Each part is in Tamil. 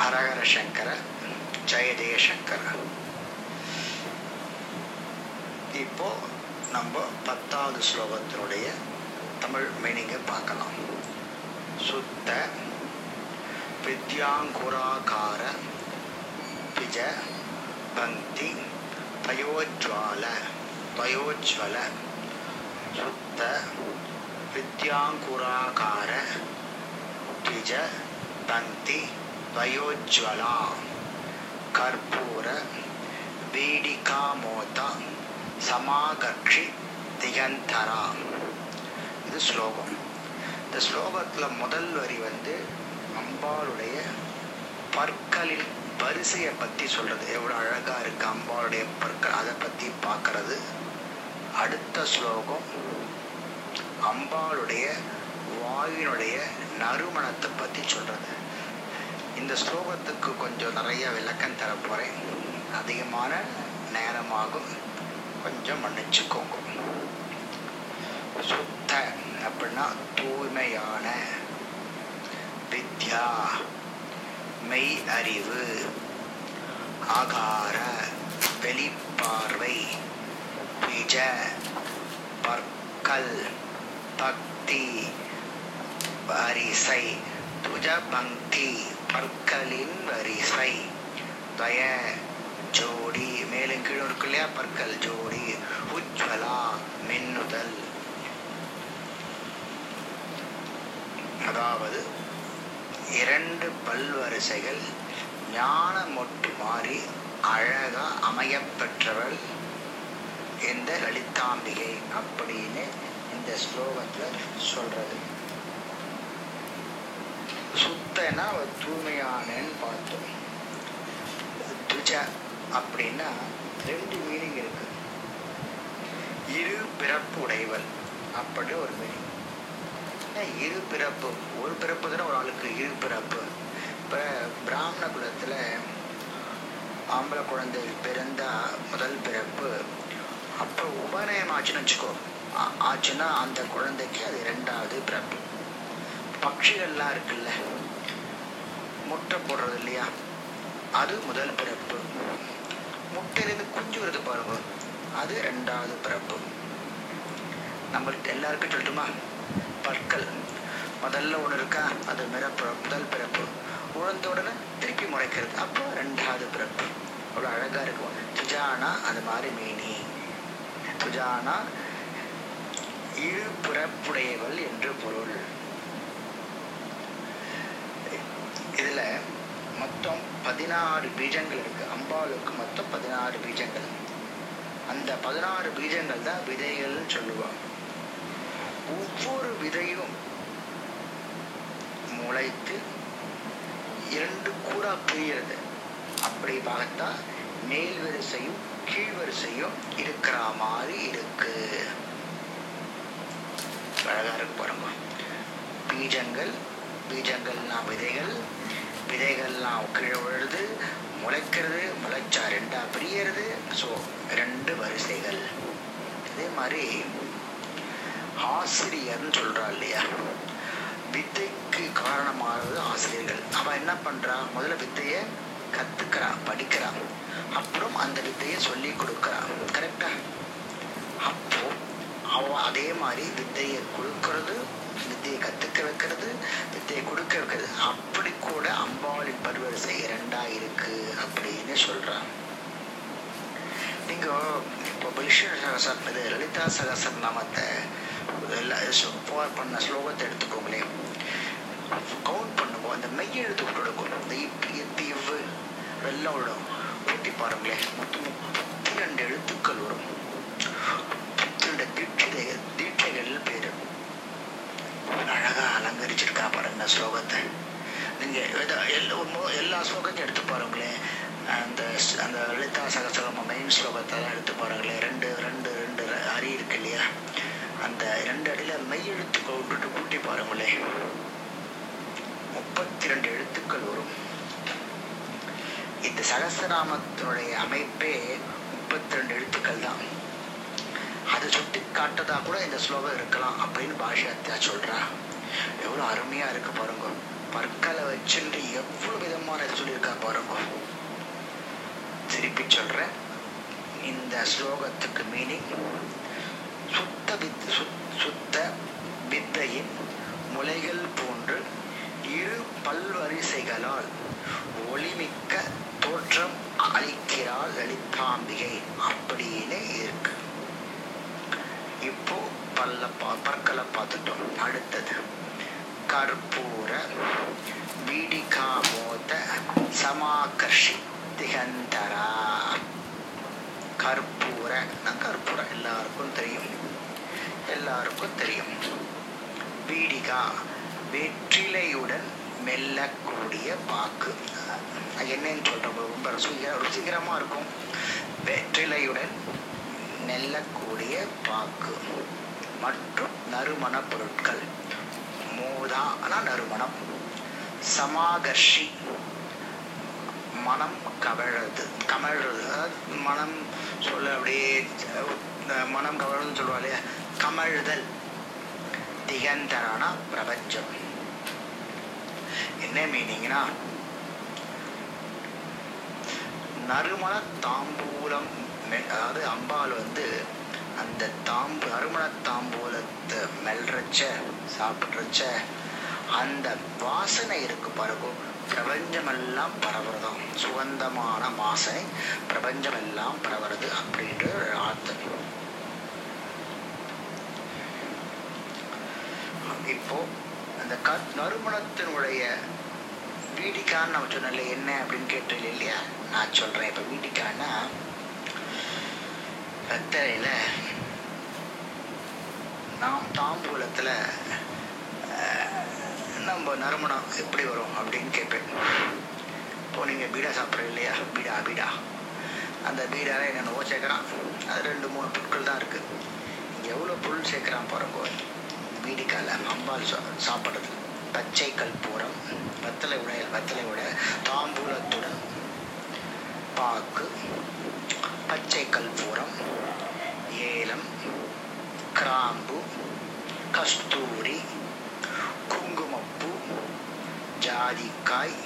ஹரஹர சங்கர ஜெய ஜெயசங்கர இப்போ நம்ம பத்தாவது ஸ்லோகத்தினுடைய தமிழ் மீனிங்கை பார்க்கலாம். சுத்த வித்யாங்குராகார பிஜ பங்கி தயோஜ்வால தயோஜ்வல. சுத்த வித்யாங்குராகார பிஜ பங்கி வயோஜ்வலா கற்பூர வீடிகாமோத சமாகக்ஷி திகந்தரா இது ஸ்லோகம். இந்த ஸ்லோகத்தில் முதல் வரி வந்து அம்பாளுடைய பற்களின் வரிசையை பற்றி சொல்கிறது எவ்வளோ அழகாக இருக்கு அம்பாளுடைய பற்கள். அதை பற்றி பார்க்கறது. அடுத்த ஸ்லோகம் அம்பாளுடைய வாயினுடைய நறுமணத்தை பற்றி சொல்கிறது இந்த ஸ்லோகத்துக்கு கொஞ்சம் நிறைய விளக்கம் தர போகிறேன் அதிகமான நேரமாகும். கொஞ்சம் மன்னிச்சுக்கோங்க. சுத்த அப்படின்னா தூய்மையான வித்யா மெய் அறிவு ஆகார வெளிப்பார்வை விஜ பற்கள் பக்தி வரிசை துஜ பக்தி பற்களின் வரிசை. தய ஜோடி மேலும் கீழும் இருக்கு இல்லையா? பற்கள் ஜோடி உஜ்வலா மின்னுதல். அதாவது இரண்டு பல்வரிசைகள் ஞான மொட்டு மாறி அழகா அமையப்பெற்றவள் இந்த லலிதாம்பிகை அப்படின்னு இந்த ஸ்லோகத்தில் சொல்றது. சுத்தனா அவர் தூய்மையானன்னு பார்த்தோம். துஜ அப்படின்னா ரெண்டு மீனிங் இருக்கு. இரு பிறப்பு உடையவள் அப்படி ஒரு மீனிங் இரு பிறப்பு ஒரு பிறப்பு தானே ஒரு ஆளுக்கு இரு பிறப்பு. இப்போ பிராமண குலத்தில் ஆம்பளை குழந்தை பிறந்தா முதல் பிறப்பு அப்போ உபநயம் ஆச்சுன்னு வச்சுக்கோ. ஆச்சுன்னா அந்த குழந்தைக்கு அது ரெண்டாவது பிறப்பு. பட்சிகள்லாம் இருக்குல்ல. முட்டை போடுறது இல்லையா? அது முதல் பிறப்பு. முட்டையிலேருந்து குஞ்சு வருது பாருங்க. அது ரெண்டாவது பிறப்பு. நம்மள்ட்ட எல்லாருக்கும் சொல்லட்டுமா? பற்கள். முதல்ல ஒன்று இருக்கா? அது மிரப்பு முதல் பிறப்பு. உழந்த உடனே திருப்பி முறைக்கிறது அப்போ ரெண்டாவது பிறப்பு. அவ்வளோ அழகா இருக்கும். சுஜானா அது மாதிரி மீனி. சுஜானா இரு பிறப்புடையவள் என்று பொருள் இதுல மொத்தம் பதினாறு பீஜங்கள் இருக்கு. அம்பாளுக்கு மொத்தம் பதினாறு பீஜங்கள். அந்த பதினாறு பீஜங்கள் தான் விதைகள்னு சொல்லுவாங்க. ஒவ்வொரு விதையும் முளைத்து இரண்டு கூறா பிரியறது அப்படி பார்த்தா மேல் வரிசையும் கீழ் வரிசையும் இருக்கிற மாதிரி இருக்கு. அழகா இருக்கு பாருங்க. பீஜங்கள் பீஜங்கள்னா விதைகள் விதைகள்லாம் கீழே விழுது முளைக்கிறது முளைச்சா ரெண்டா பிரியறது. ஸோ ரெண்டு வரிசைகள். இதே மாதிரி ஆசிரியர்னு சொல்றா இல்லையா? வித்தைக்கு காரணமானது ஆசிரியர்கள். அவன் என்ன பண்றான் முதல்ல வித்தையை கத்துக்கிறான் படிக்கிறான் அப்புறம் அந்த வித்தையை சொல்லி கொடுக்கறான் கரெக்டா அவ அதே மாதிரி வித்தையை கொடுக்கறது வித்தையை கத்துக்க வைக்கிறது வித்தையை கொடுக்க வைக்கிறது. அப்படி கூட அம்பாளின் பருவரிசை இரண்டா இருக்கு அப்படின்னு சொல்றான் நீங்க இப்போ விஷ்ணு சகசம் இது லலிதா சகசம் நாமத்தை பண்ண ஸ்லோகத்தை எடுத்துக்கோங்களேன். கவுண்ட் பண்ணுவோம் அந்த மெய் எழுத்து கொடுக்கும். இந்த இப்பு இவ்வு வெள்ளம் விடும். கூட்டி பாருங்களேன். மொத்தம் முப்பத்தி ரெண்டு எழுத்துக்கள் வரும். அந்த ரெண்டு தீட்சை தீட்சைகள் பேரு. அழகா அலங்கரிச்சிருக்கா பாருங்க ஸ்லோகத்தை. நீங்க எல்லா எல்லா ஸ்லோகத்தையும் எடுத்து பாருங்களேன். அந்த அந்த லலிதா சகசிரம மெயின் ஸ்லோகத்தை எடுத்து பாருங்களேன். ரெண்டு ரெண்டு ரெண்டு அரி இருக்கு இல்லையா? அந்த ரெண்டு அடியில மெய் எழுத்துக்கள் விட்டுட்டு கூட்டி பாருங்களேன். முப்பத்தி ரெண்டு எழுத்துக்கள் வரும். இந்த சகசநாமத்தினுடைய அமைப்பே முப்பத்தி ரெண்டு எழுத்துக்கள் தான். அதை சுட்டி காட்டதா கூட இந்த ஸ்லோகம் இருக்கலாம் அப்படின்னு பாஷ்யத்தியா சொல்றா. எவ்வளவு அருமையா இருக்கு பாருங்க. பற்களை வச்சுட்டு எவ்வளவு விதமான சொல்லியிருக்கா பாருங்க. திருப்பி சொல்றேன் இந்த ஸ்லோகத்துக்கு மீனிங் சுத்த வித் சுத்- சுத்த வித்தையின் முளைகள் போன்று இரு பல்வரிசைகளால் ஒளிமிக்க தோற்றம் அளிக்கிறாள் லலிதாம்பிகை. அப்படின்னு இருக்கு. இப்போ பல்ல பா பற்களை பார்த்துட்டோம். அடுத்தது கற்பூர வீடிகாமோத சமாகர்ஷி திகந்தரா. கற்பூர கற்பூர எல்லாருக்கும் தெரியும். எல்லாருக்கும் தெரியும். வீடிகா வெற்றிலையுடன் மெல்லக்கூடிய பாக்கு என்னன்னு சொல்றோம் ரொம்ப ருசிகரமா இருக்கும். வெற்றிலையுடன் மெல்லக்கூடிய பாக்கு மற்றும் நறுமண பொருட்கள். மூதானா நறுமணம். சமாகர்ஷி. மனம் கவழது. கமழ்றது. மனம் சொல்ல அப்படியே மனம் கவழ்றதுன்னு சொல்லுவா இல்லையா? கமழ்தல். திகந்தரானா பிரபஞ்சம். என்ன மீனிங்னா நறுமண தாம்பூலம் அதாவது அம்பாள் வந்து அந்த தாம்பு அருமண தாம்பூலத்தை மெல்றச்ச சாப்பிட்றச்ச அந்த வாசனை இருக்கு பாருங்க. பிரபஞ்சமெல்லாம் பரவுறதாம் சுகந்தமான வாசனை பிரபஞ்சமெல்லாம் பரவுறது அப்படின்ற ஒரு அர்த்தம் இப்போ அந்த க நறுமணத்தினுடைய வீடிக்கான்னு நம்ம சொன்னல என்ன அப்படின்னு கேட்டீங்க இல்லையா? நான் சொல்றேன். இப்போ வீடிக்கான்னா வெத்தலையில நாம் தாம்பூலத்தில் நம்ம நறுமணம் எப்படி வரும் அப்படின்னு கேட்பேன். இப்போ நீங்கள் பீடா சாப்பிட்றீங்க இல்லையா? பீடா பீடா. அந்த பீடால என்னென்னவோ சேர்க்குறான்? அது ரெண்டு மூணு பொருட்கள் தான் இருக்குது எவ்வளோ பொருள் சேர்க்குறான் பாருங்க. பீடிக்கால அம்பாள் சா சாப்பிட்றது. பச்சை கற்பூரம் வத்தலை உடையல் வத்தலை உட தாம்பூலத்துடன் பாக்கு பச்சை கற்பூரம் ஏலம் கிராம்பு கஸ்தூரி குங்குமப்பூ ஜாதிக்காய்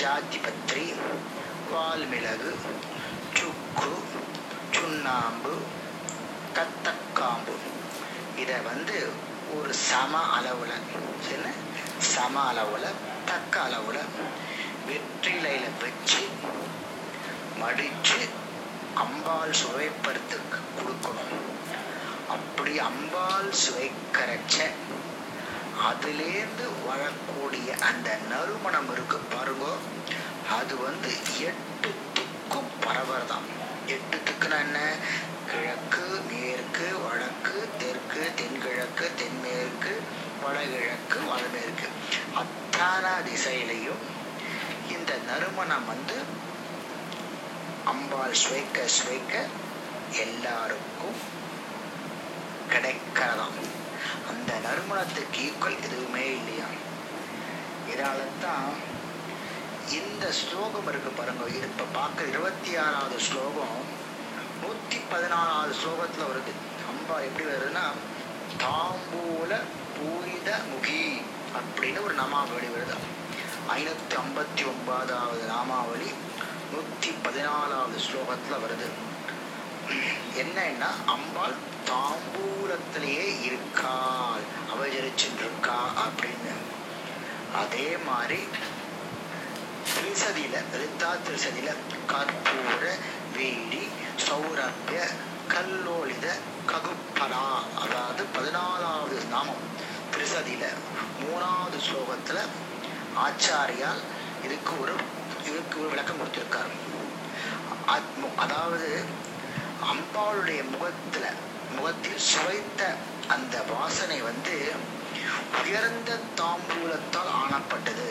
ஜாதிபத்திரி வால்மிளகு சுக்கு சுண்ணாம்பு கத்தக்காம்பு. இதை வந்து ஒரு சம அளவில் என்ன? சம அளவில் தக்க அளவில் வெற்றிலையில் வச்சு மடித்து அம்பாள் சுவைப்படுத்த கொடுக்கணும். அப்படி அம்பாள் சுவைக்கரைச்ச அதுலேருந்து வரக்கூடிய அந்த நறுமணம் இருக்கு பாருங்க அது வந்து எட்டு திக்கும் பரவறதாம். எட்டு திக்குன்னா என்ன? கிழக்கு மேற்கு வடக்கு தெற்கு தென்கிழக்கு தென்மேற்கு வடகிழக்கு வடமேற்கு. அத்தான திசையிலையும் இந்த நறுமணம் வந்து அம்பாள் சுவைக்க சுவைக்க எல்லாருக்கும் கிடைக்கிறதாம். அந்த நறுமணத்துக்கு ஈக்குவல் எதுவுமே இல்லையா? இதனால தான் இந்த ஸ்லோகம் இருக்கு பாருங்க. இது இப்ப பார்க்க இருபத்தி ஆறாவது ஸ்லோகம் நூத்தி பதினாலாவது ஸ்லோகத்துல வருது. அம்பா எப்படி வருதுன்னா தாம்பூல பூரித முகி அப்படின்னு ஒரு நாமாவளி வருது. ஐநூத்தி ஐம்பத்தி ஒன்பதாவது நாமாவளி. நூத்தி பதினாலாவது ஸ்லோகத்துல வருது. என்னன்னா அம்பாள் தாம்பூலத்திலேயே இருக்காள் அவதரிச்சுருக்கா அப்படின்னு. அதே மாதிரி திருசதியில ரித்தா திருசதியில கற்பூர வேடி சௌரபிய கல்லோலித ககுப்பலா அதாவது பதினாலாவது நாமம். திருசதியில மூணாவது ஸ்லோகத்துல ஆச்சாரியால் இதுக்கு ஒரு இதற்கு ஒரு விளக்கம் கொடுத்திருக்கார். அதாவது அம்பாளுடைய முகத்துல முகத்தில் சுவைத்த அந்த வாசனை வந்து உயர்ந்த தாம்பூலத்தால் ஆனப்பட்டது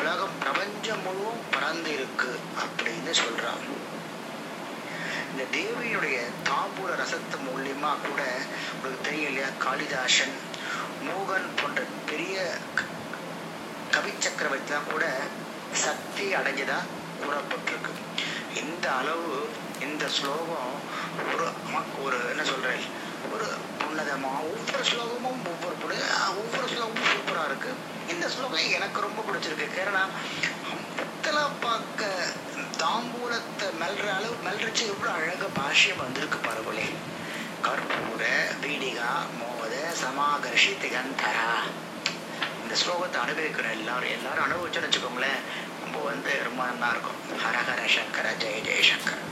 உலகம் பிரபஞ்சம் முழுவதும் பறந்து இருக்கு அப்படின்னு சொல்றான் இந்த தேவியுடைய தாம்பூல ரசத்து மூலியமா கூட உங்களுக்கு தெரியும் இல்லையா? காளிதாசன் மோகன் போன்ற பெரிய க- கவி சக்கரவர்த்திலாம் கூட சக்தி அடைஞ்சதா கூறப்பட்டிருக்கு இந்த அளவு இந்த ஸ்லோகம் ஒரு ஒரு என்ன சொல்றேன் ஒரு உன்னதமா ஒவ்வொரு ஸ்லோகமும் ஒவ்வொரு புடி- ஒவ்வொரு ஸ்லோகமும் சூப்பரா இருக்கு. இந்த ஸ்லோகம் எனக்கு ரொம்ப பிடிச்சிருக்கு. கேரளா முத்தலாப்பாக்க தாம்பூலத்தை மெல்ற அளவு மெல்றச்சு எவ்வளவு அழகாக பாஷ்யம் வந்திருக்கு பரவலே. கற்பூர பீடிகா மோத சமாகர்ஷி திகந்தரா. இந்த ஸ்லோகத்தை அனுபவிக்கிற எல்லாரும் எல்லாரும் அனுபவிச்சோன்னு வச்சுக்கோங்களேன் நம்ம வந்து ரொம்ப நல்லா இருக்கும். ஹரஹர சங்கர ஜெய ஜெயசங்கர்